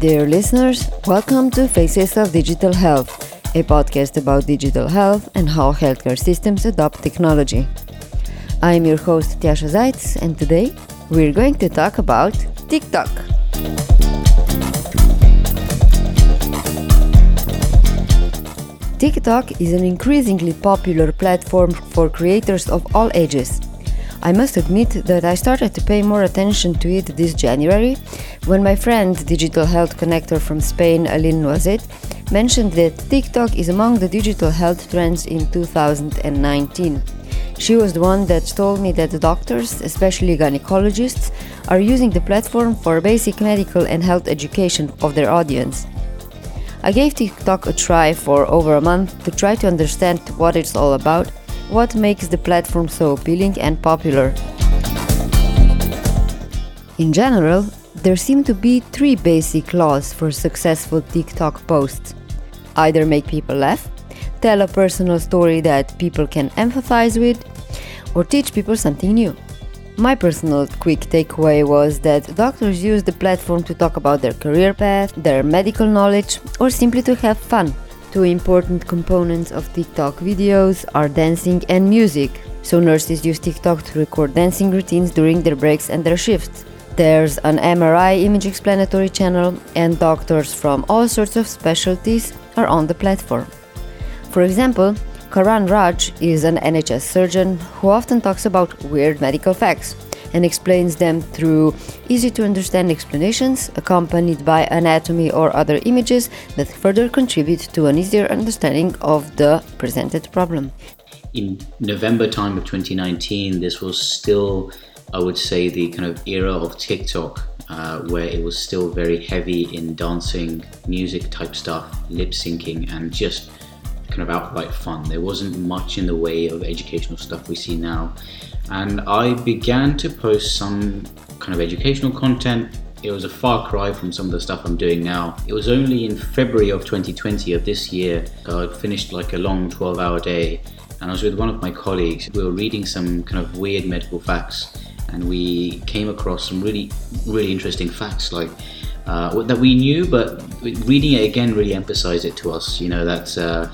Dear listeners, welcome to Faces of Digital Health, a podcast about digital health and how healthcare systems adopt technology. I am your host Tjasa Zajc, and today we're going to talk about TikTok. TikTok is an increasingly popular platform for creators of all ages. I must admit that I started to pay more attention to it this January when my friend, digital health connector from Spain, Aline Noizet, mentioned that TikTok is among the digital health trends in 2019. She was the one that told me that the doctors, especially gynecologists, are using the platform for basic medical and health education of their audience. I gave TikTok a try for over a month to try to understand what it's all about what makes the platform so appealing and popular? In general, there seem to be three basic laws for successful TikTok posts either make people laugh, tell a personal story that people can empathize with, or teach people something new. My personal quick takeaway was that doctors use the platform to talk about their career path, their medical knowledge, or simply to have fun. Two important components of TikTok videos are dancing and music. So nurses use TikTok to record dancing routines during their breaks and their shifts. There's an MRI image explanatory channel, and doctors from all sorts of specialties are on the platform. For example, Karan Raj is an NHS surgeon who often talks about weird medical facts and explains them through easy to understand explanations accompanied by anatomy or other images that further contribute to an easier understanding of the presented problem. In November time of 2019, this was still, I would say, the kind of era of TikTok. Uh, where it was still very heavy in dancing, music type stuff, lip syncing, and just kind of outright fun. There wasn't much in the way of educational stuff we see now and I began to post some kind of educational content. It was a far cry from some of the stuff I'm doing now. It was only in February of 2020 of this year I'd finished like a long 12 hour day and I was with one of my colleagues. We were reading some kind of weird medical facts and we came across some really, really interesting facts like uh, that we knew, but reading it again really emphasized it to us. You know, that uh,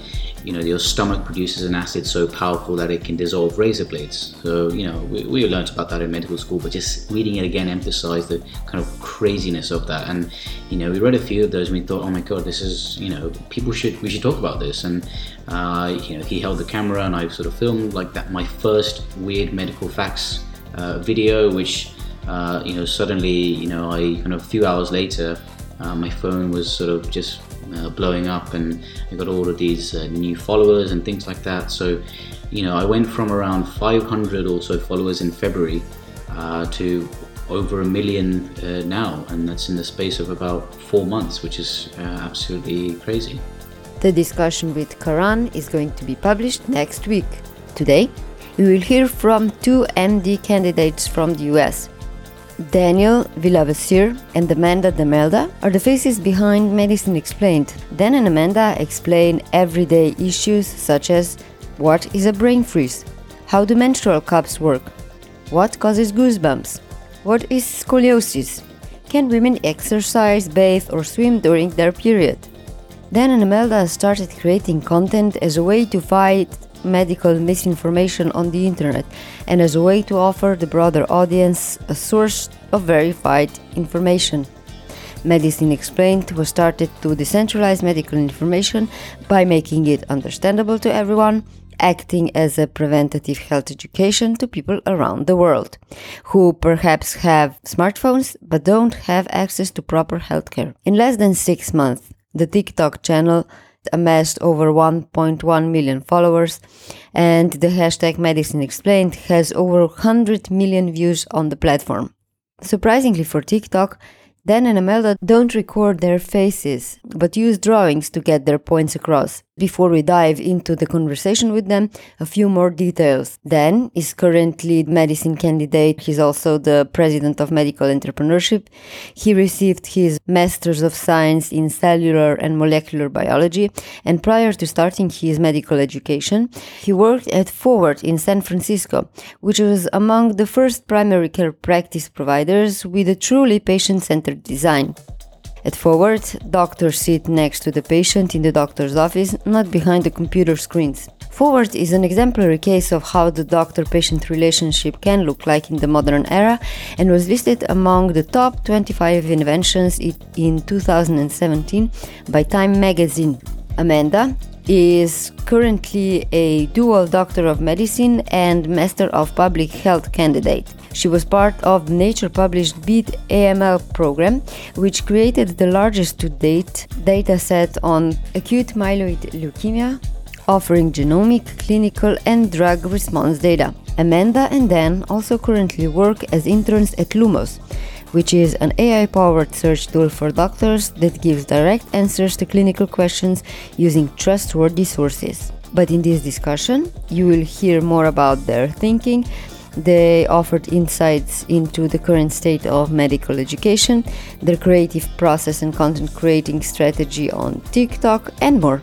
you know your stomach produces an acid so powerful that it can dissolve razor blades so you know we, we learned about that in medical school but just reading it again emphasized the kind of craziness of that and you know we read a few of those and we thought oh my god this is you know people should we should talk about this and uh, you know he held the camera and I sort of filmed like that my first weird medical facts uh, video which uh, you know suddenly you know I kind of a few hours later uh, my phone was sort of just uh, blowing up and I got all of these uh, new followers and things like that. So, you know, I went from around 500 or so followers in February to over a million now, and that's in the space of about four months, which is absolutely crazy. The discussion with Karan is going to be published next week. Today, we will hear from two MD candidates from the US. Daniel Villavasir and Amanda Demelda are the faces behind Medicine Explained. Dan and Amanda explain everyday issues such as what is a brain freeze? How do menstrual cups work? What causes goosebumps? What is scoliosis? Can women exercise, bathe, or swim during their period? Dan and Amelda started creating content as a way to fight medical misinformation on the internet and as a way to offer the broader audience a source of verified information. Medicine Explained was started to decentralize medical information by making it understandable to everyone, acting as a preventative health education to people around the world who perhaps have smartphones but don't have access to proper healthcare. In less than six months, the TikTok channel amassed over 1.1 million followers, and the hashtag Medicine Explained has over 100 million views on the platform. Surprisingly for TikTok, Dan and Amelda don't record their faces, but use drawings to get their points across. Before we dive into the conversation with them, a few more details. Dan is currently medicine candidate. He's also the president of medical entrepreneurship. He received his master's of science in cellular and molecular biology, and prior to starting his medical education, he worked at Forward in San Francisco, which was among the first primary care practice providers with a truly patient-centered design. At Forward, doctors sit next to the patient in the doctor's office, not behind the computer screens. Forward is an exemplary case of how the doctor patient relationship can look like in the modern era and was listed among the top 25 inventions in 2017 by Time magazine. Amanda is currently a dual Doctor of Medicine and Master of Public Health candidate. She was part of Nature published Beat AML program, which created the largest to date data set on acute myeloid leukemia offering genomic, clinical, and drug response data. Amanda and Dan also currently work as interns at Lumos, which is an AI powered search tool for doctors that gives direct answers to clinical questions using trustworthy sources. But in this discussion, you will hear more about their thinking. They offered insights into the current state of medical education, their creative process and content creating strategy on TikTok, and more.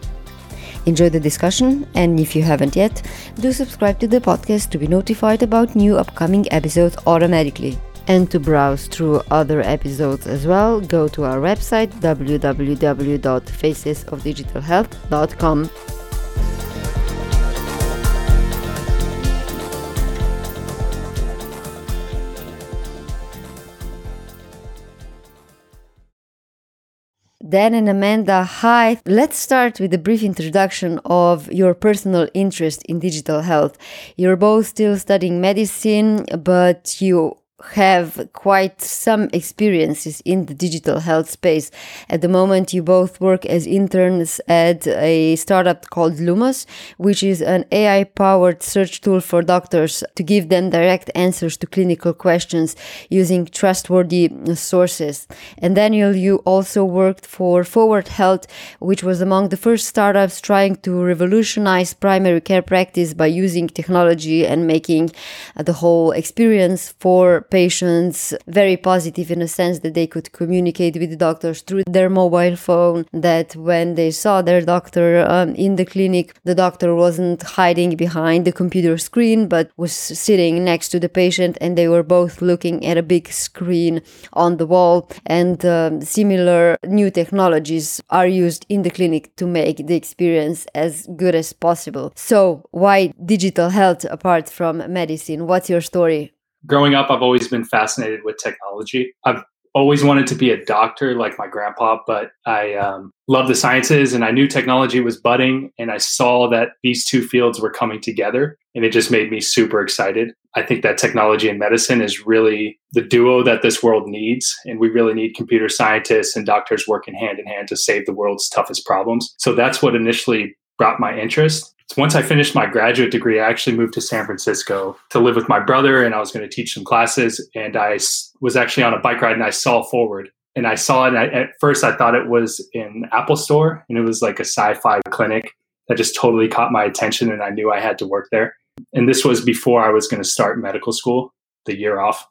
Enjoy the discussion, and if you haven't yet, do subscribe to the podcast to be notified about new upcoming episodes automatically. And to browse through other episodes as well, go to our website www.facesofdigitalhealth.com. Dan and Amanda, hi. Let's start with a brief introduction of your personal interest in digital health. You're both still studying medicine, but you have quite some experiences in the digital health space. At the moment, you both work as interns at a startup called Lumos, which is an AI powered search tool for doctors to give them direct answers to clinical questions using trustworthy sources. And Daniel, you also worked for Forward Health, which was among the first startups trying to revolutionize primary care practice by using technology and making the whole experience for patients very positive in a sense that they could communicate with the doctors through their mobile phone that when they saw their doctor um, in the clinic the doctor wasn't hiding behind the computer screen but was sitting next to the patient and they were both looking at a big screen on the wall. And um, similar new technologies are used in the clinic to make the experience as good as possible. So why digital health apart from medicine? What's your story growing up, I've always been fascinated with technology. I've always wanted to be a doctor like my grandpa, but I um, love the sciences and I knew technology was budding. And I saw that these two fields were coming together and it just made me super excited. I think that technology and medicine is really the duo that this world needs. And we really need computer scientists and doctors working hand in hand to save the world's toughest problems. So that's what initially brought my interest once I finished my graduate degree, I actually moved to San Francisco to live with my brother, and I was going to teach some classes. And I was actually on a bike ride, and I saw Forward, and I saw it. at first, I thought it was an Apple Store, and it was like a sci-fi clinic that just totally caught my attention, and I knew I had to work there. And this was before I was going to start medical school, the year off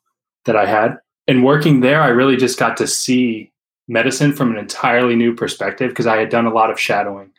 that I had. And working there, I really just got to see medicine from an entirely new perspective because I had done a lot of shadowing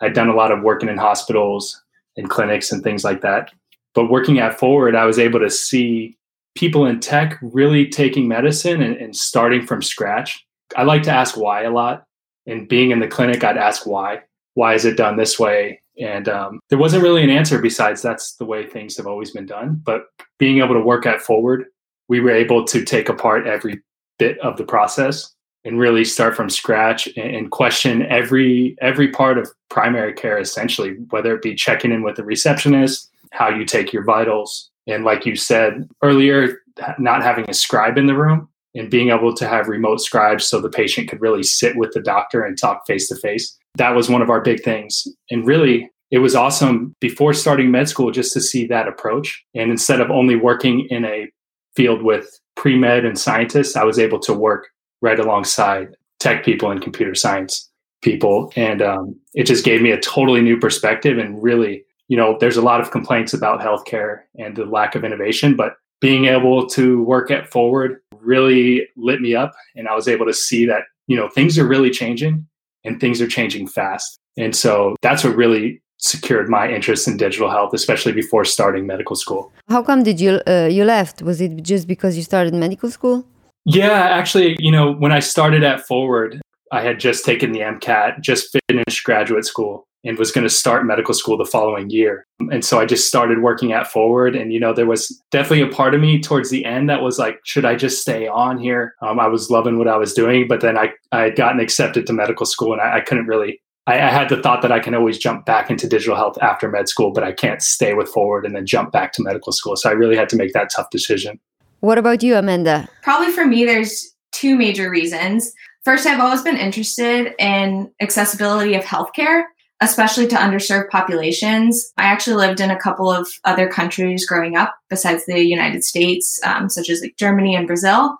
I'd done a lot of working in hospitals and clinics and things like that. But working at Forward, I was able to see people in tech really taking medicine and, and starting from scratch. I like to ask why a lot. And being in the clinic, I'd ask why. Why is it done this way? And um, there wasn't really an answer besides that's the way things have always been done. But being able to work at Forward, we were able to take apart every bit of the process and really start from scratch and, question every every part of primary care essentially whether it be checking in with the receptionist how you take your vitals and like you said earlier not having a scribe in the room and being able to have remote scribes so the patient could really sit with the doctor and talk face to face that was one of our big things. And really it was awesome before starting med school just to see that approach. And instead of only working in a field with pre-med and scientists i was able to work right alongside tech people and computer science people. And um, it just gave me a totally new perspective. And really, you know, there's a lot of complaints about healthcare and the lack of innovation, but being able to work at Forward really lit me up. And I was able to see that, you know, things are really changing and things are changing fast. And so that's what really secured my interest in digital health, especially before starting medical school. How come did you uh, you left? Was it just because you started medical school? Yeah, actually, you know, when I started at Forward, I had just taken the MCAT, just finished graduate school, and was going to start medical school the following year. And so I just started working at Forward. And, you know, there was definitely a part of me towards the end that was like, should I just stay on here? Um, I was loving what I was doing, but then I, I had gotten accepted to medical school and I, I couldn't really. I, I had the thought that I can always jump back into digital health after med school, but I can't stay with Forward and then jump back to medical school. So I really had to make that tough decision. What about you, Amanda? Probably for me, there's two major reasons. First, I've always been interested in accessibility of healthcare, especially to underserved populations. I actually lived in a couple of other countries growing up besides the United States, um, such as like Germany and Brazil,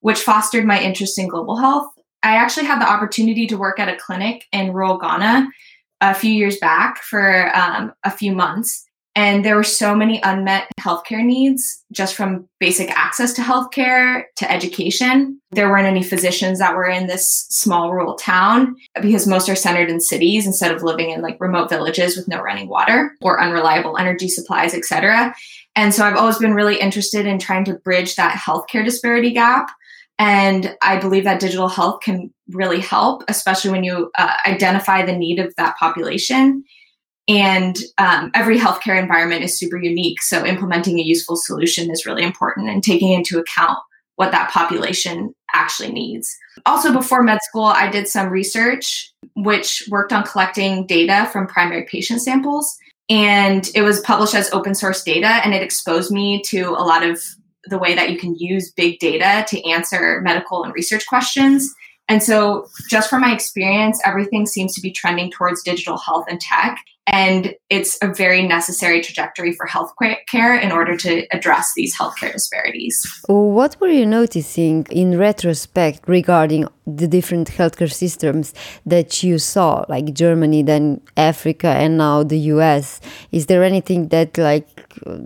which fostered my interest in global health. I actually had the opportunity to work at a clinic in rural Ghana a few years back for um, a few months. And there were so many unmet healthcare needs just from basic access to healthcare to education. There weren't any physicians that were in this small rural town because most are centered in cities instead of living in like remote villages with no running water or unreliable energy supplies, etc. And so I've always been really interested in trying to bridge that healthcare disparity gap. And I believe that digital health can really help, especially when you uh, identify the need of that population and um, every healthcare environment is super unique. So implementing a useful solution is really important and taking into account what that population actually needs. Also, before med school, I did some research which worked on collecting data from primary patient samples. And it was published as open source data, and it exposed me to a lot of the way that you can use big data to answer medical and research questions. And so, just from my experience, everything seems to be trending towards digital health and tech. And it's a very necessary trajectory for healthcare in order to address these healthcare disparities. What were you noticing in retrospect regarding the different healthcare systems that you saw, like Germany, then Africa, and now the US? Is there anything that like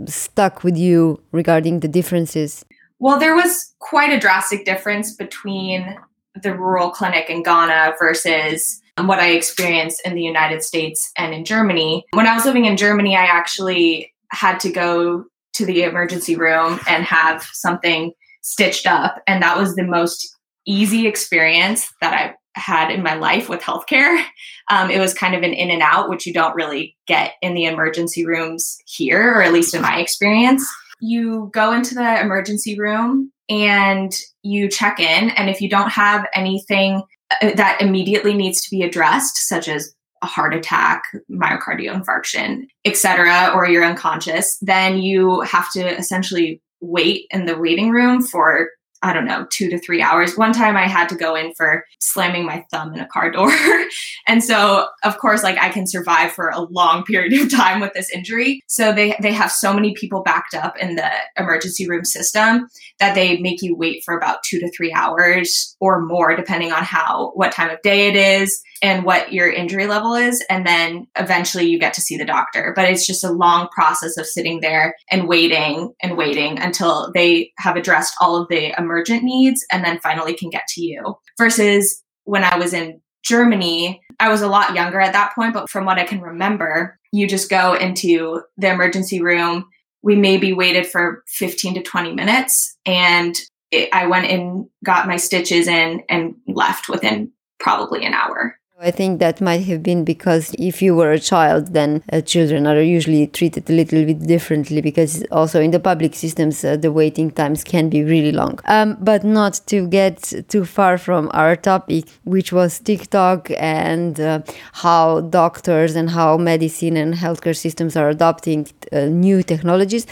stuck with you regarding the differences? Well, there was quite a drastic difference between the rural clinic in Ghana versus what I experienced in the United States and in Germany. When I was living in Germany, I actually had to go to the emergency room and have something stitched up. And that was the most easy experience that I had in my life with healthcare. Um, it was kind of an in and out, which you don't really get in the emergency rooms here, or at least in my experience. You go into the emergency room and you check in. And if you don't have anything uh, that immediately needs to be addressed, such as a heart attack, myocardial infarction, etc., or you're unconscious, then you have to essentially wait in the waiting room for I don't know, two to three hours. One time I had to go in for slamming my thumb in a car door. and so, of course, like I can survive for a long period of time with this injury. So they, they have so many people backed up in the emergency room system that they make you wait for about two to three hours or more, depending on how, what time of day it is and what your injury level is. And then eventually you get to see the doctor. But it's just a long process of sitting there and waiting and waiting until they have addressed all of the emergent needs and then finally can get to you. Versus when I was in Germany, I was a lot younger at that point, but from what I can remember, you just go into the emergency room. We maybe waited for 15 to 20 minutes and it, I went and got my stitches in and left within probably an hour. I think that might have been because if you were a child, then uh, children are usually treated a little bit differently because also in the public systems, uh, the waiting times can be really long. Um, but not to get too far from our topic, which was TikTok and uh, how doctors and how medicine and healthcare systems are adopting uh, new technologies.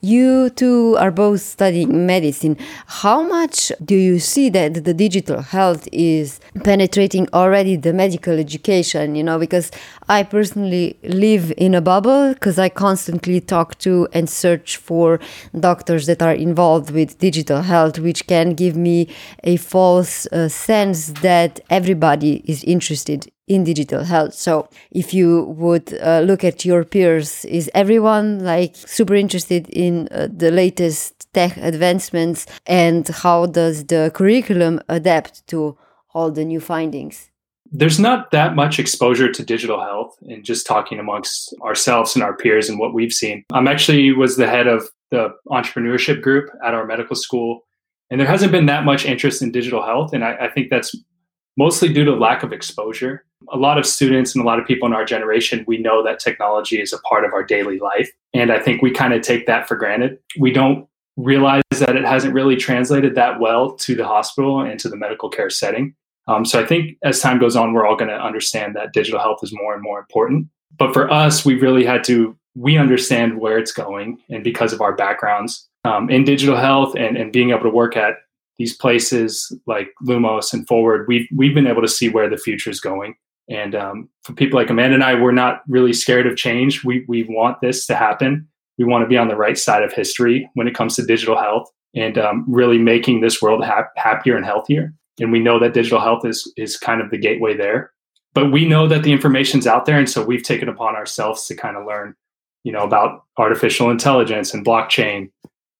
You two are both studying medicine. How much do you see that the digital health is penetrating already the medical education, you know, because I personally live in a bubble because I constantly talk to and search for doctors that are involved with digital health, which can give me a false uh, sense that everybody is interested in digital health. So, if you would uh, look at your peers, is everyone like super interested in uh, the latest tech advancements and how does the curriculum adapt to all the new findings? There's not that much exposure to digital health and just talking amongst ourselves and our peers and what we've seen. I'm actually was the head of the entrepreneurship group at our medical school, and there hasn't been that much interest in digital health. And I, I think that's mostly due to lack of exposure. A lot of students and a lot of people in our generation, we know that technology is a part of our daily life. And I think we kind of take that for granted. We don't realize that it hasn't really translated that well to the hospital and to the medical care setting. Um, so I think as time goes on, we're all going to understand that digital health is more and more important. But for us, we really had to, we understand where it's going. And because of our backgrounds um, in digital health and, and being able to work at these places like Lumos and Forward, we've, we've been able to see where the future is going. And um, for people like Amanda and I, we're not really scared of change. We, we want this to happen. We want to be on the right side of history when it comes to digital health and um, really making this world ha- happier and healthier. And we know that digital health is is kind of the gateway there. But we know that the information's out there, and so we've taken upon ourselves to kind of learn, you know, about artificial intelligence and blockchain,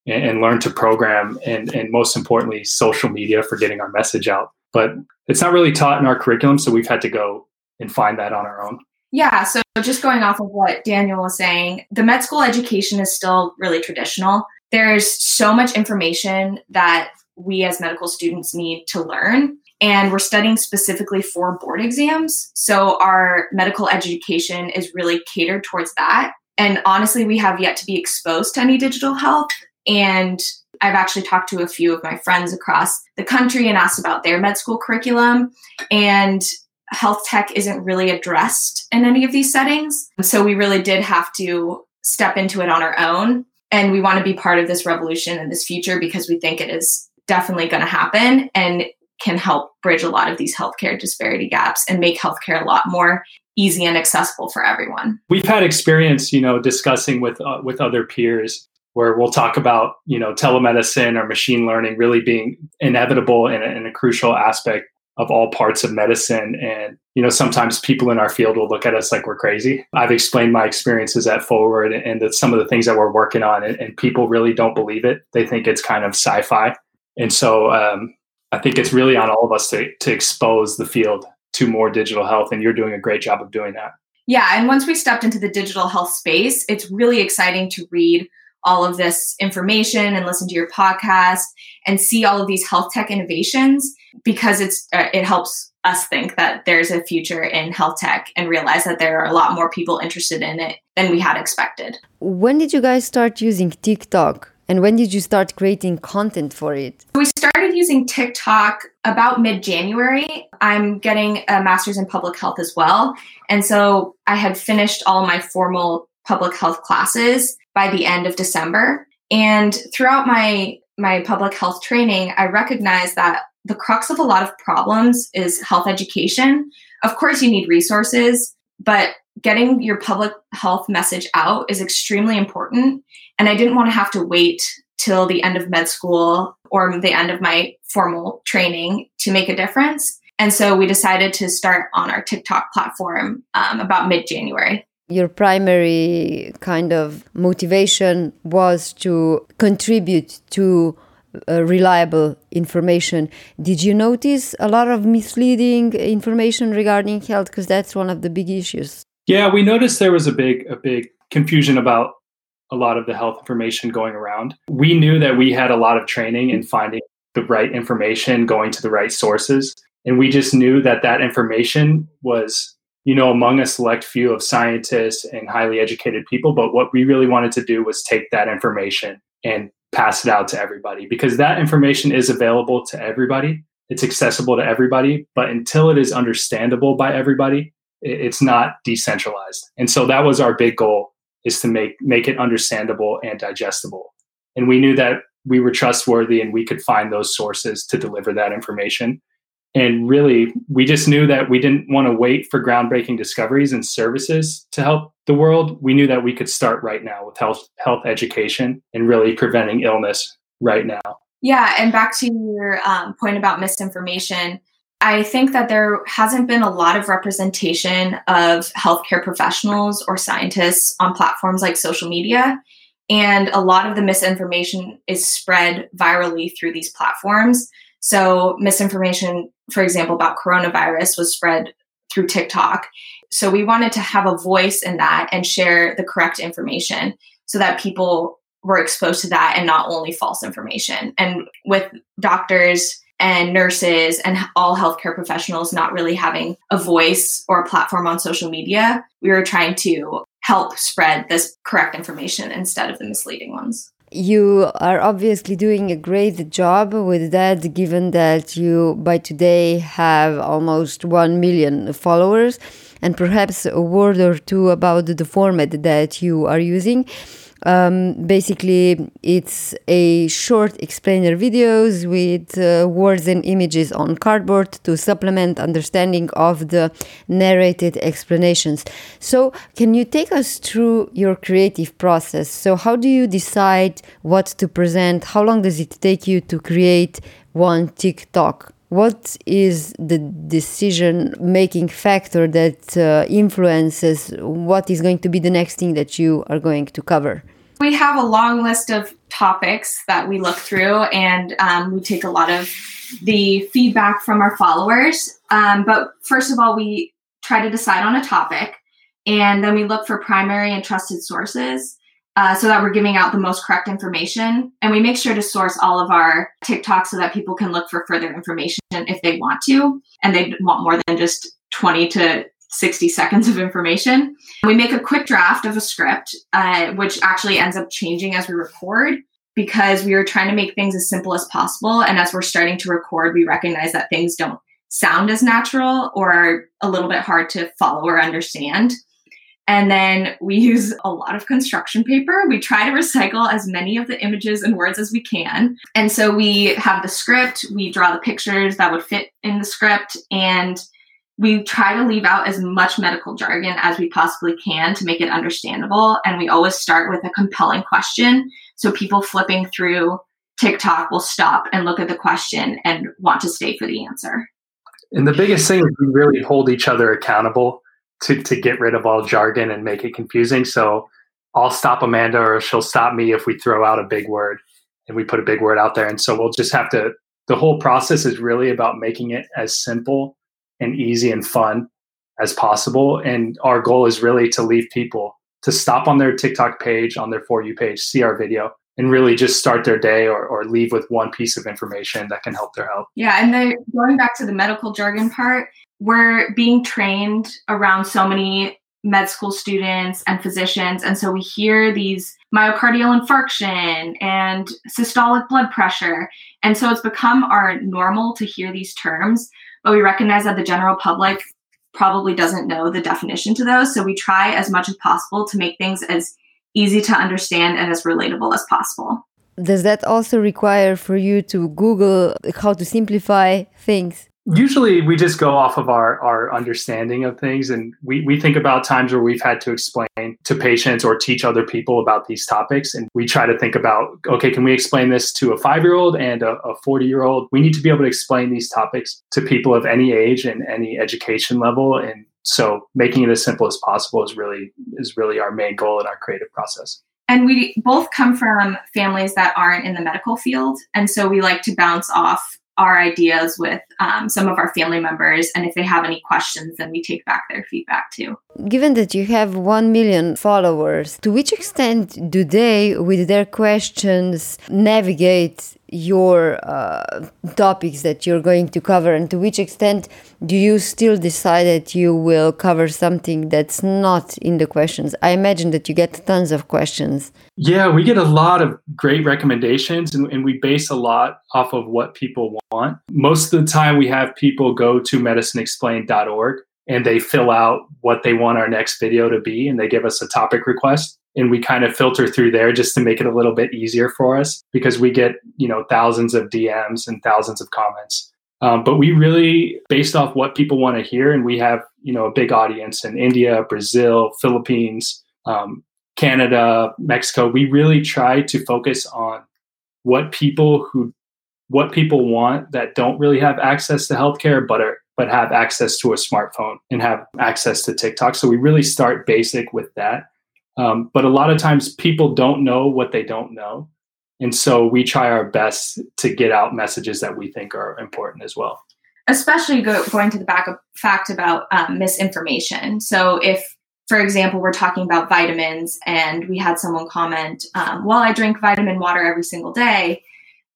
and, and learn to program, and and most importantly, social media for getting our message out. But it's not really taught in our curriculum, so we've had to go and find that on our own. Yeah, so just going off of what Daniel was saying, the med school education is still really traditional. There's so much information that we as medical students need to learn. And we're studying specifically for board exams. So our medical education is really catered towards that. And honestly, we have yet to be exposed to any digital health. And I've actually talked to a few of my friends across the country and asked about their med school curriculum. And health tech isn't really addressed in any of these settings. So we really did have to step into it on our own. And we want to be part of this revolution in this future because we think it is definitely going to happen and can help bridge a lot of these healthcare disparity gaps and make healthcare a lot more easy and accessible for everyone. We've had experience, you know, discussing with uh, with other peers where we'll talk about, you know, telemedicine or machine learning really being inevitable and, and a crucial aspect of all parts of medicine. And, you know, sometimes people in our field will look at us like we're crazy. I've explained my experiences at Forward and that some of the things that we're working on, and, and, people really don't believe it. They think it's kind of sci fi. And so um, I think it's really on all of us to, to expose the field to more digital health. And you're doing a great job of doing that. Yeah. And once we stepped into the digital health space, it's really exciting to read all of this information and listen to your podcast and see all of these health tech innovations because it's uh, it helps us think that there's a future in health tech and realize that there are a lot more people interested in it than we had expected. When did you guys start using TikTok? And when did you start creating content for it? We started using TikTok about mid January. I'm getting a master's in public health as well. And so I had finished all my formal public health classes by the end of December. And throughout my my public health training, I recognized that the crux of a lot of problems is health education. Of course, you need resources, but getting your public health message out is extremely important. And I didn't want to have to wait till the end of med school or the end of my formal training to make a difference. And so we decided to start on our TikTok platform um, about mid January. Your primary kind of motivation was to contribute to uh, reliable information. Did you notice a lot of misleading information regarding health? Because that's one of the big issues. Yeah, we noticed there was a big a big confusion about a lot of the health information going around. We knew that we had a lot of training in finding the right information, going to the right sources, and we just knew that that information was you know among a select few of scientists and highly educated people but what we really wanted to do was take that information and pass it out to everybody because that information is available to everybody. It's accessible to everybody, but until it is understandable by everybody, it's not decentralized. And so that was our big goal is to make make it understandable and digestible. And we knew that we were trustworthy and we could find those sources to deliver that information. And really, we just knew that we didn't want to wait for groundbreaking discoveries and services to help the world. We knew that we could start right now with health health education and really preventing illness right now. Yeah, and back to your um, point about misinformation, I think that there hasn't been a lot of representation of healthcare professionals or scientists on platforms like social media. And a lot of the misinformation is spread virally through these platforms. So, misinformation, for example, about coronavirus was spread through TikTok. So, we wanted to have a voice in that and share the correct information so that people were exposed to that and not only false information. And with doctors and nurses and all healthcare professionals not really having a voice or a platform on social media. We were trying to help spread this correct information instead of the misleading ones. You are obviously doing a great job with that, given that you by today have almost 1 million followers, and perhaps a word or two about the format that you are using. Um, basically, it's a short explainer videos with uh, words and images on cardboard to supplement understanding of the narrated explanations. So, can you take us through your creative process? So, how do you decide what to present? How long does it take you to create one TikTok? What is the decision making factor that uh, influences what is going to be the next thing that you are going to cover? We have a long list of topics that we look through, and um, we take a lot of the feedback from our followers. Um, but first of all, we try to decide on a topic, and then we look for primary and trusted sources. Uh, so that we're giving out the most correct information. And we make sure to source all of our TikToks so that people can look for further information if they want to, and they want more than just 20 to 60 seconds of information. We make a quick draft of a script, uh, which actually ends up changing as we record because we are trying to make things as simple as possible. And as we're starting to record, we recognize that things don't sound as natural or are a little bit hard to follow or understand. And then we use a lot of construction paper. We try to recycle as many of the images and words as we can. And so we have the script, we draw the pictures that would fit in the script, and we try to leave out as much medical jargon as we possibly can to make it understandable. And we always start with a compelling question. So people flipping through TikTok will stop and look at the question and want to stay for the answer. And the biggest thing is we really hold each other accountable to, to get rid of all jargon and make it confusing. So I'll stop Amanda or she'll stop me if we throw out a big word and we put a big word out there. And so we'll just have to, the whole process is really about making it as simple and easy and fun as possible. And our goal is really to leave people to stop on their TikTok page, on their For You page, see our video, and really just start their day or, or leave with one piece of information that can help their health. Yeah. And then going back to the medical jargon part, we're being trained around so many med school students and physicians. And so we hear these myocardial infarction and systolic blood pressure. And so it's become our normal to hear these terms but we recognize that the general public probably doesn't know the definition to those. So we try as much as possible to make things as easy to understand and as relatable as possible. Does that also require for you to Google how to simplify things? Usually we just go off of our, our understanding of things and we, we think about times where we've had to explain to patients or teach other people about these topics and we try to think about okay can we explain this to a five year old and a 40 year old we need to be able to explain these topics to people of any age and any education level and so making it as simple as possible is really is really our main goal in our creative process. And we both come from families that aren't in the medical field and so we like to bounce off our ideas with um, some of our family members. And if they have any questions, then we take back their feedback too. Given that you have 1 million followers, to which extent do they, with their questions, navigate your uh, topics that you're going to cover and to which extent do you still decide that you will cover something that's not in the questions? I imagine that you get tons of questions. Yeah we get a lot of great recommendations and, and we base a lot off of what people want. Most of the time we have people go to medicineexplained.org and they fill out what they want our next video to be and they give us a topic request and we kind of filter through there just to make it a little bit easier for us because we get you know thousands of dms and thousands of comments. Um, but we really based off what people want to hear and we have you know a big audience in india brazil philippines um, canada mexico we really try to focus on what people who what people want that don't really have access to healthcare but are but have access to a smartphone and have access to tiktok. So we really start basic with that um, but a lot of times people don't know what they don't know. And so we try our best to get out messages that we think are important as well. Especially go, going to the back of fact about um, misinformation. So if, for example, we're talking about vitamins and we had someone comment, um, well, I drink vitamin water every single day.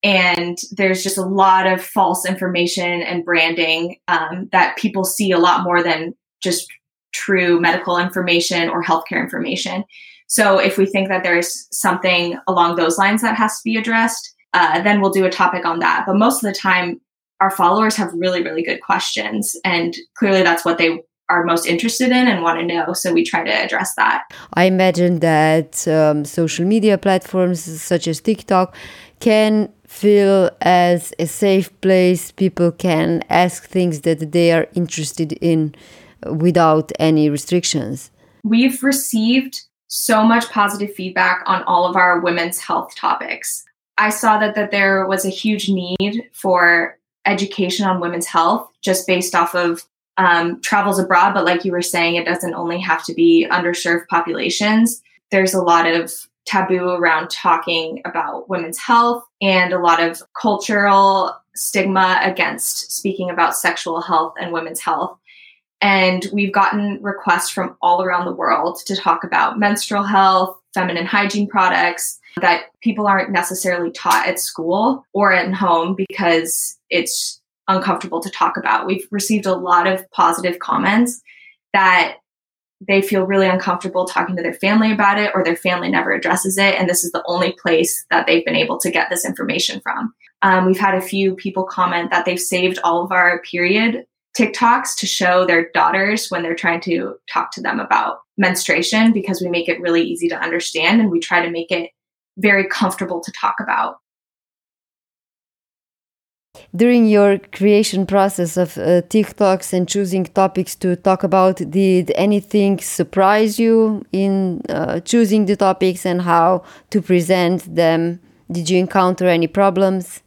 and there's just a lot of false information and branding um, that people see a lot more than just true medical information or healthcare information. So if we think that there's something along those lines that has to be addressed, uh, then we'll do a topic on that. But most of the time, our followers have really, really good questions, and clearly that's what they are most interested in and want to know. So we try to address that. I imagine that um, social media platforms such as TikTok can feel as a safe place. People can ask things that they are interested in without any restrictions. We've received so much positive feedback on all of our women's health topics. I saw that that there was a huge need for education on women's health just based off of um, travels abroad. But like you were saying, it doesn't only have to be underserved populations. There's a lot of taboo around talking about women's health and a lot of cultural stigma against speaking about sexual health and women's health. And we've gotten requests from all around the world to talk about menstrual health, feminine hygiene products that people aren't necessarily taught at school or at home because it's uncomfortable to talk about. We've received a lot of positive comments that they feel really uncomfortable talking to their family about it or their family never addresses it. And this is the only place that they've been able to get this information from. Um, we've had a few people comment that they've saved all of our period TikToks to show their daughters when they're trying to talk to them about menstruation because we make it really easy to understand and we try to make it very comfortable to talk about. During your creation process of uh, TikToks and choosing topics to talk about, did anything surprise you in uh, choosing the topics and how to present them? Did you encounter any problems?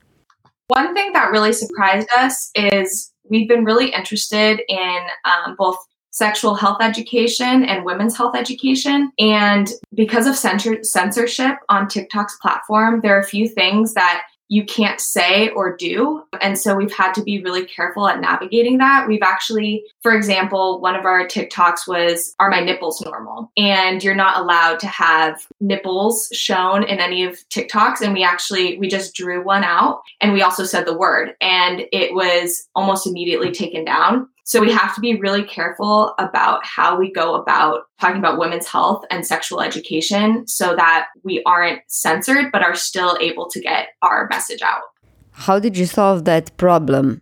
One thing that really surprised us is we've been really interested in um, both sexual health education and women's health education. And because of censor- censorship on TikTok's platform, there are a few things that you can't say or do. And so we've had to be really careful at navigating that. We've actually, for example, one of our TikToks was Are my nipples normal? And you're not allowed to have nipples shown in any of TikToks. And we actually, we just drew one out and we also said the word and it was almost immediately taken down. So we have to be really careful about how we go about talking about women's health and sexual education so that we aren't censored but are still able to get our message out. How did you solve that problem?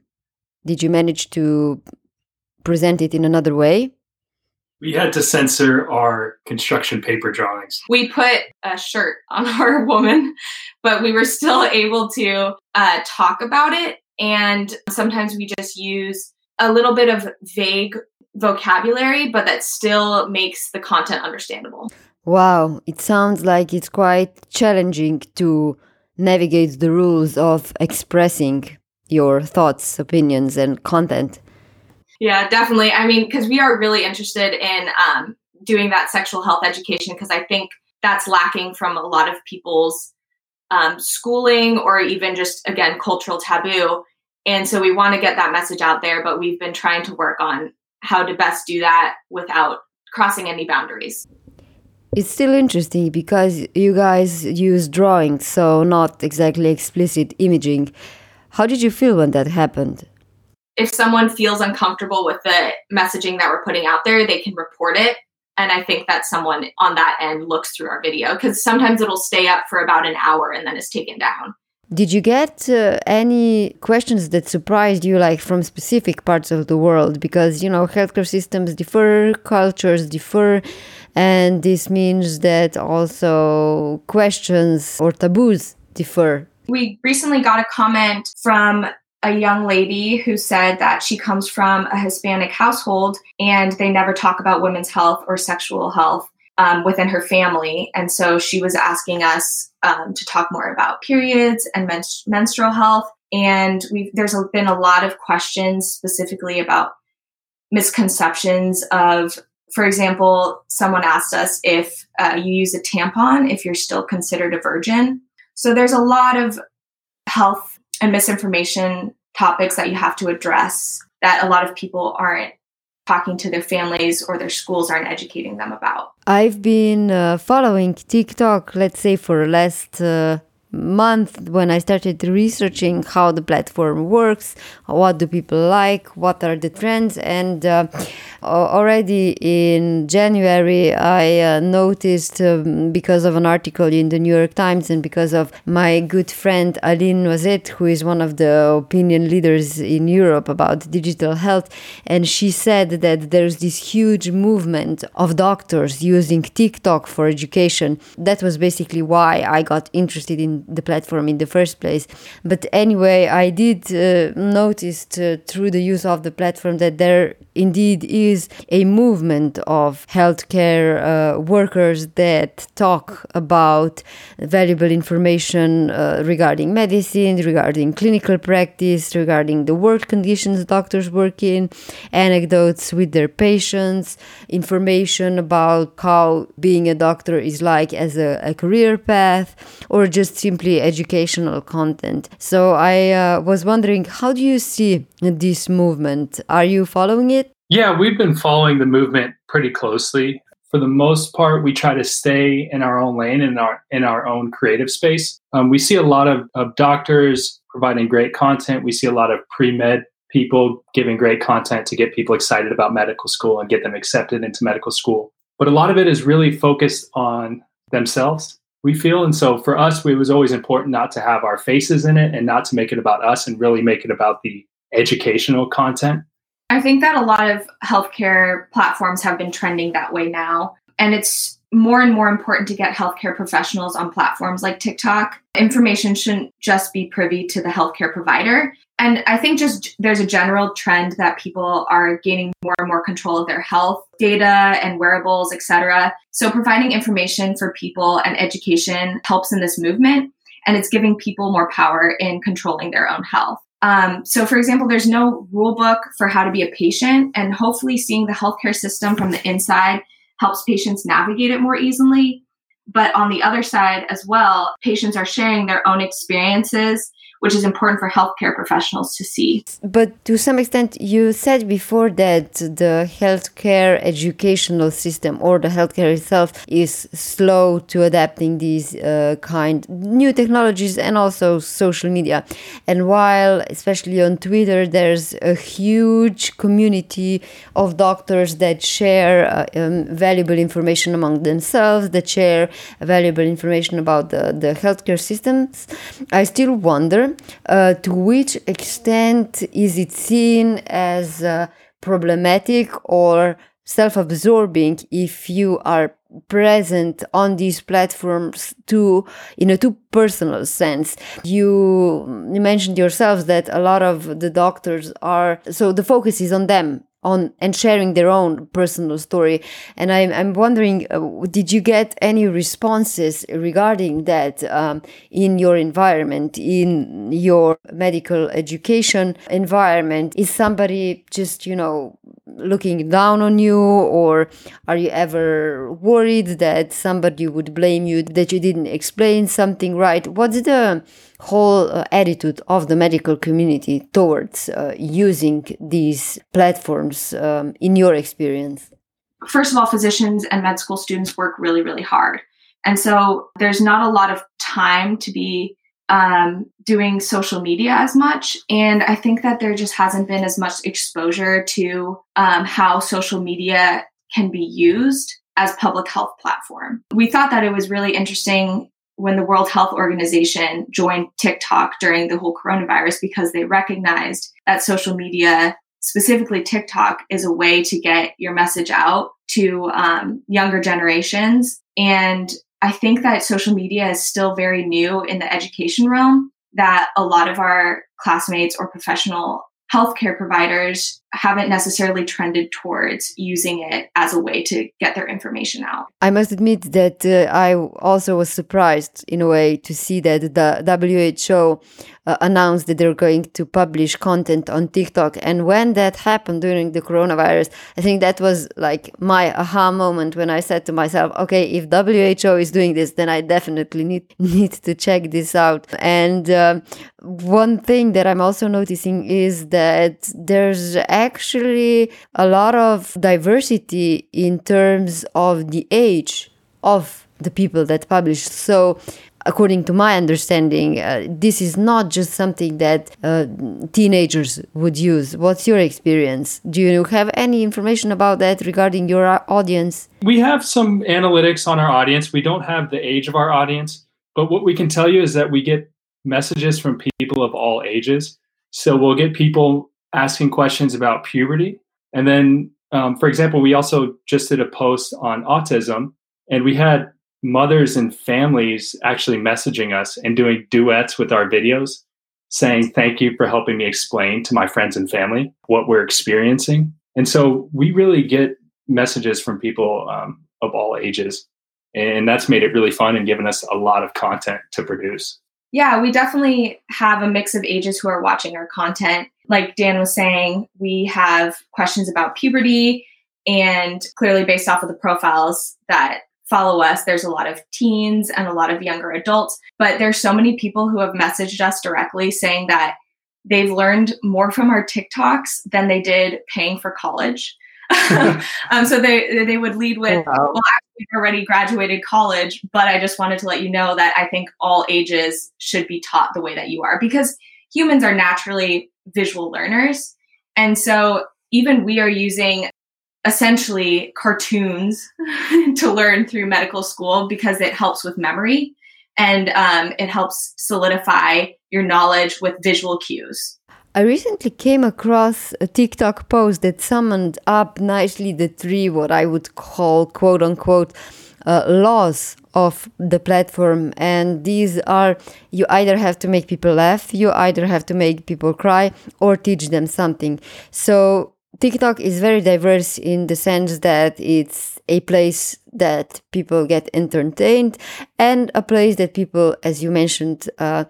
Did you manage to present it in another way? We had to censor our construction paper drawings. We put a shirt on our woman, but we were still able to uh, talk about it. And sometimes we just use a little bit of vague vocabulary, but that still makes the content understandable. Wow, it sounds like it's quite challenging to navigate the rules of expressing your thoughts, opinions, and content. Yeah, definitely. I mean, because we are really interested in um, doing that sexual health education because I think that's lacking from a lot of people's um, schooling or even just, again, cultural taboo. And so we want to get that message out there, but we've been trying to work on how to best do that without crossing any boundaries. It's still interesting because you guys use drawings, so not exactly explicit imaging. How did you feel when that happened? If someone feels uncomfortable with the messaging that we're putting out there, they can report it. And I think that someone on that end looks through our video because sometimes it'll stay up for about an hour and then is taken down. Did you get uh, any questions that surprised you, like from specific parts of the world? Because, you know, healthcare systems differ, cultures differ, and this means that also questions or taboos differ. We recently got a comment from a young lady who said that she comes from a Hispanic household and they never talk about women's health or sexual health um, within her family. And so she was asking us um, to talk more about periods and men- menstrual health. And there's been a lot of questions specifically about misconceptions of, for example, someone asked us if uh, you use a tampon, if you're still considered a virgin. So there's a lot of health and misinformation topics that you have to address that a lot of people aren't talking to their families or their schools aren't educating them about. I've been uh, following TikTok, let's say, for the last uh, month when I started researching how the platform works, what do people like, what are the trends, and uh, already in January I uh, noticed um, because of an article in the New York Times and because of my good friend Aline Noizet, who is one of the opinion leaders in Europe about digital health, and she said that there's this huge movement of doctors using TikTok for education. That was basically why I got interested in the platform in the first place. But anyway, I did uh, notice uh, through the use of the platform that there indeed is a movement of healthcare uh, workers that talk about valuable information uh, regarding medicine, regarding clinical practice, regarding the work conditions doctors work in, anecdotes with their patients, information about how being a doctor is like as a, a career path, or just simply educational content. So I uh, was wondering, how do you see this movement? Are you following it? Yeah, we've been following the movement pretty closely. For the most part, we try to stay in our own lane in our in our own creative space. Um, we see a lot of, of doctors providing great content. We see a lot of pre med people giving great content to get people excited about medical school and get them accepted into medical school. But a lot of it is really focused on themselves we feel. And so for us, it was always important not to have our faces in it and not to make it about us and really make it about the educational content. I think that a lot of healthcare platforms have been trending that way now. And it's more and more important to get healthcare professionals on platforms like TikTok. Information shouldn't just be privy to the healthcare provider. And I think just there's a general trend that people are gaining more and more control of their health data and wearables, etc. So providing information for people and education helps in this movement and it's giving people more power in controlling their own health. Um, so, for example, there's no rule book for how to be a patient, and hopefully, seeing the healthcare system from the inside helps patients navigate it more easily. But on the other side as well, patients are sharing their own experiences which is important for healthcare professionals to see. But to some extent, you said before that the healthcare educational system or the healthcare itself is slow to adapting these uh, kind new technologies and also social media. And while, especially on Twitter, there's a huge community of doctors that share uh, um, valuable information among themselves, that share valuable information about the, the healthcare systems, I still wonder uh, to which extent is it seen as uh, problematic or self absorbing if you are present on these platforms too in a too personal sense? You, you mentioned yourselves that a lot of the doctors are so the focus is on them on and sharing their own personal story. And i'm, I'm wondering uh, did you get any responses regarding that um, in your environment in your medical education environment? Is somebody just you know looking down on you or are you ever worried that somebody would blame you that you didn't explain something right? What's the whole uh, attitude of the medical community towards uh, using these platforms um, in your experience? First of all, physicians and med school students work really, really hard. And so there's not a lot of time to be um, doing social media as much. And I think that there just hasn't been as much exposure to um, how social media can be used as public health platform. We thought that it was really interesting when the World Health Organization joined TikTok during the whole coronavirus because they recognized that social media, specifically TikTok, is a way to get your message out to um, younger generations. And I think that social media is still very new in the education realm, that a lot of our classmates or professional healthcare providers haven't necessarily trended towards using it as a way to get their information out. I must admit that uh, I also was surprised in a way to see that the WHO uh, announced that they're going to publish content on TikTok. And when that happened during the coronavirus, I think that was like my aha moment when I said to myself, okay, if WHO is doing this, then I definitely need, need to check this out. And uh, one thing that I'm also noticing is that there's actually a lot of diversity in terms of the age of the people that publish. So according to my understanding, uh, this is not just something that uh, teenagers would use. What's your experience? Do you have any information about that regarding your uh, audience? We have some analytics on our audience. We don't have the age of our audience, but what we can tell you is that we get messages from people of all ages. So we'll get people asking questions about puberty. And then, um, for example, we also just did a post on autism, and we had mothers and families actually messaging us and doing duets with our videos saying thank you for helping me explain to my friends and family what we're experiencing and so we really get messages from people um, of all ages and that's made it really fun and given us a lot of content to produce yeah we definitely have a mix of ages who are watching our content like dan was saying we have questions about puberty and clearly based off of the profiles that follow us, there's a lot of teens and a lot of younger adults. But there's so many people who have messaged us directly saying that they've learned more from our TikToks than they did paying for college. um, so they they would lead with, oh, wow. "Well, actually, already graduated college, but I just wanted to let you know that I think all ages should be taught the way that you are because humans are naturally visual learners, and so even we are using essentially cartoons to learn through medical school because it helps with memory and um, it helps solidify your knowledge with visual cues. I recently came across a TikTok post that summoned up nicely the three, what I would call quote unquote, uh, laws of the platform. And these are you either have to make people laugh, you either have to make people cry, or teach them something. So TikTok is very diverse in the sense that it's a place that people get entertained and a place that people, as you mentioned, uh,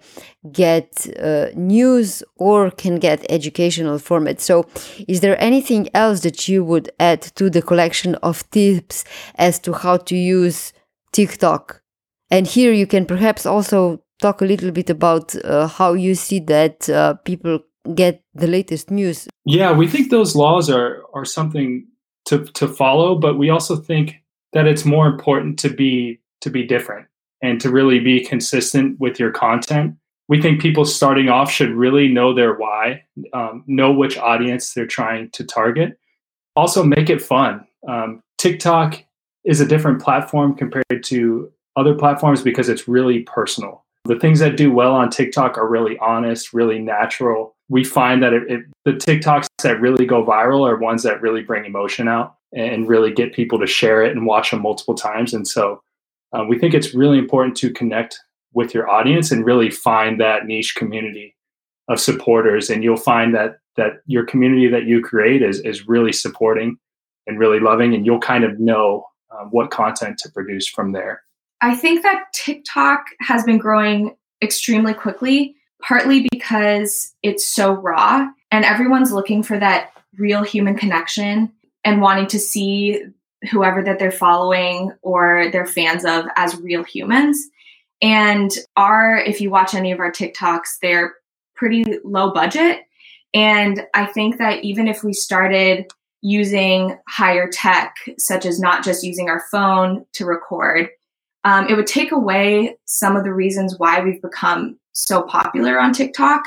get uh, news or can get educational format. So, is there anything else that you would add to the collection of tips as to how to use TikTok? And here you can perhaps also talk a little bit about uh, how you see that uh, people get the latest news. Yeah, we think those laws are are something to to follow, but we also think that it's more important to be to be different and to really be consistent with your content. We think people starting off should really know their why, um, know which audience they're trying to target. Also, make it fun. Um, TikTok is a different platform compared to other platforms because it's really personal. The things that do well on TikTok are really honest, really natural. We find that it, it, the TikToks that really go viral are ones that really bring emotion out and really get people to share it and watch them multiple times. And so uh, we think it's really important to connect with your audience and really find that niche community of supporters. And you'll find that that your community that you create is is really supporting and really loving, and you'll kind of know uh, what content to produce from there. I think that TikTok has been growing extremely quickly, partly because it's so raw and everyone's looking for that real human connection and wanting to see whoever that they're following or they're fans of as real humans. And our, if you watch any of our TikToks, they're pretty low budget. And I think that even if we started using higher tech, such as not just using our phone to record, um, it would take away some of the reasons why we've become so popular on TikTok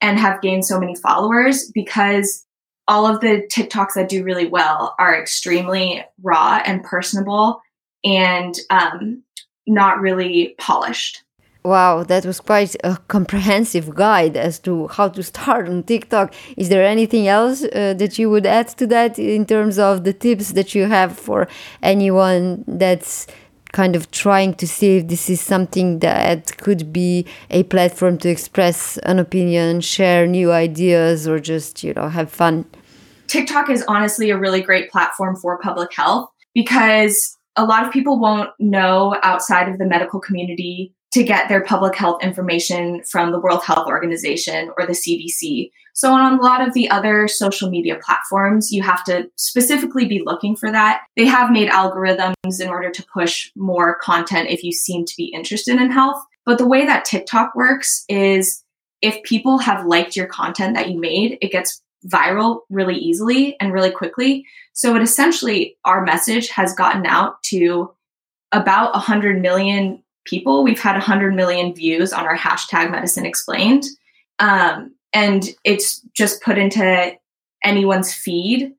and have gained so many followers because all of the TikToks that do really well are extremely raw and personable and um, not really polished. Wow, that was quite a comprehensive guide as to how to start on TikTok. Is there anything else uh, that you would add to that in terms of the tips that you have for anyone that's kind of trying to see if this is something that could be a platform to express an opinion, share new ideas, or just, you know, have fun. TikTok is honestly a really great platform for public health because a lot of people won't know outside of the medical community to get their public health information from the World Health Organization or the CDC. So, on a lot of the other social media platforms, you have to specifically be looking for that. They have made algorithms in order to push more content if you seem to be interested in health. But the way that TikTok works is if people have liked your content that you made, it gets viral really easily and really quickly. So, it essentially, our message has gotten out to about 100 million people. We've had 100 million views on our hashtag medicine explained. Um, and it's just put into anyone's feed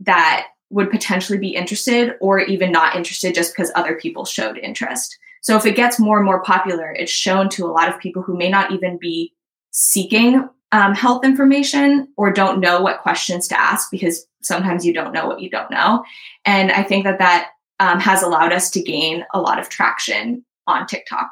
that would potentially be interested or even not interested just because other people showed interest. So if it gets more and more popular, it's shown to a lot of people who may not even be seeking um, health information or don't know what questions to ask because sometimes you don't know what you don't know. And I think that that um, has allowed us to gain a lot of traction on TikTok.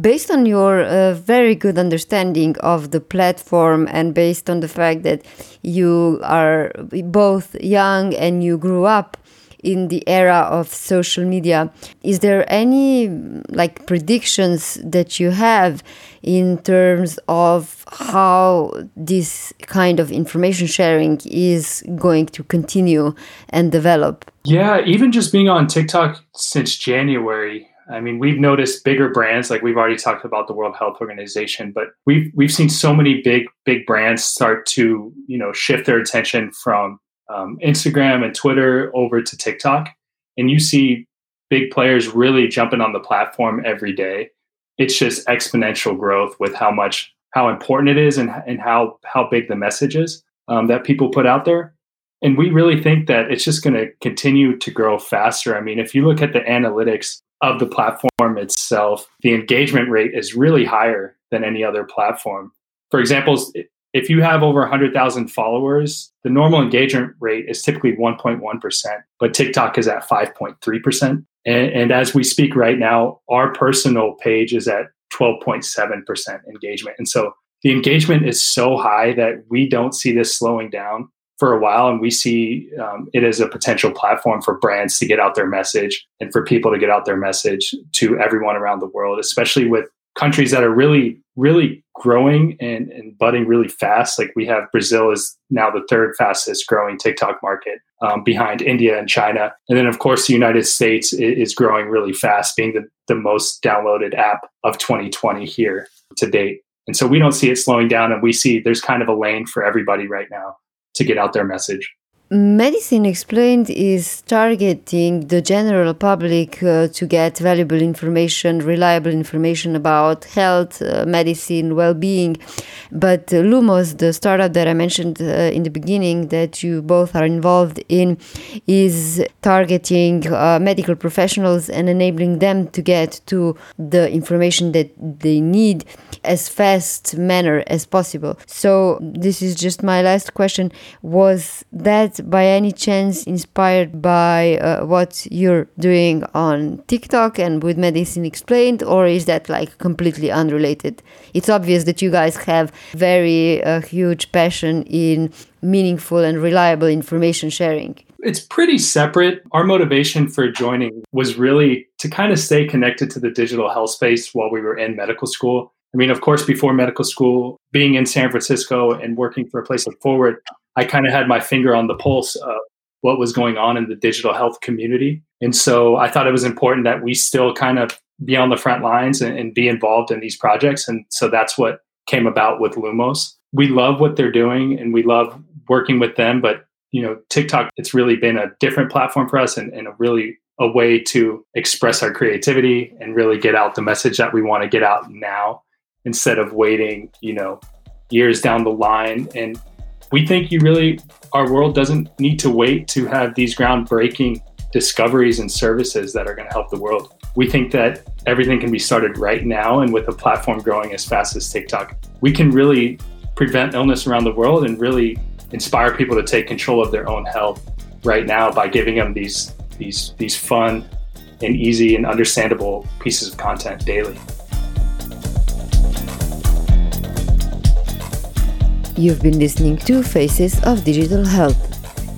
Based on your uh, very good understanding of the platform and based on the fact that you are both young and you grew up in the era of social media, is there any like predictions that you have in terms of how this kind of information sharing is going to continue and develop? Yeah, even just being on TikTok since January, I mean, we've noticed bigger brands like we've already talked about the World Health Organization, but we've we've seen so many big big brands start to you know shift their attention from um, Instagram and Twitter over to TikTok, and you see big players really jumping on the platform every day. It's just exponential growth with how much how important it is and and how how big the message is um, that people put out there. And we really think that it's just going to continue to grow faster. I mean, if you look at the analytics of the platform itself, the engagement rate is really higher than any other platform. For example, if you have over 100,000 followers, the normal engagement rate is typically 1.1%, but TikTok is at 5.3%. And, and as we speak right now, our personal page is at 12.7% engagement. And so the engagement is so high that we don't see this slowing down for a while, and we see um, it as a potential platform for brands to get out their message and for people to get out their message to everyone around the world, especially with countries that are really, really growing and, and budding really fast. Like we have Brazil is now the third fastest growing TikTok market um, behind India and China. And then, of course, the United States is growing really fast, being the, the most downloaded app of 2020 here to date. And so we don't see it slowing down, and we see there's kind of a lane for everybody right now to get out their message. Medicine Explained is targeting the general public uh, to get valuable information, reliable information about health, uh, medicine, well being. But uh, Lumos, the startup that I mentioned uh, in the beginning that you both are involved in, is targeting uh, medical professionals and enabling them to get to the information that they need as fast manner as possible. So this is just my last question. Was that by any chance inspired by uh, what you're doing on TikTok and with Medicine Explained, or is that like completely unrelated? It's obvious that you guys have very uh, huge passion in meaningful and reliable information sharing. It's pretty separate. Our motivation for joining was really to kind of stay connected to the digital health space while we were in medical school. I mean, of course, before medical school, being in San Francisco and working for a place like Forward, I kind of had my finger on the pulse of what was going on in the digital health community. And so I thought it was important that we still kind of be on the front lines and, and be involved in these projects. And so that's what came about with Lumos. We love what they're doing and we love working with them, but you know, TikTok, it's really been a different platform for us and, and a really a way to express our creativity and really get out the message that we want to get out now instead of waiting, you know, years down the line and we think you really our world doesn't need to wait to have these groundbreaking discoveries and services that are going to help the world. We think that everything can be started right now, and with a platform growing as fast as TikTok, we can really prevent illness around the world and really inspire people to take control of their own health right now by giving them these these these fun and easy and understandable pieces of content daily. You've been listening to Faces of Digital Health.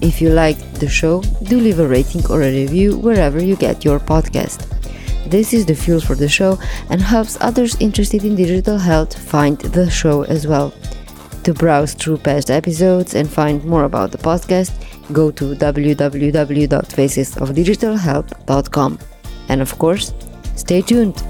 If you liked the show, do leave a rating or a review wherever you get your podcast. This is the fuel for the show and helps others interested in digital health find the show as well. To browse through past episodes and find more about the podcast, go to www.facesofdigitalhealth.com. And of course, stay tuned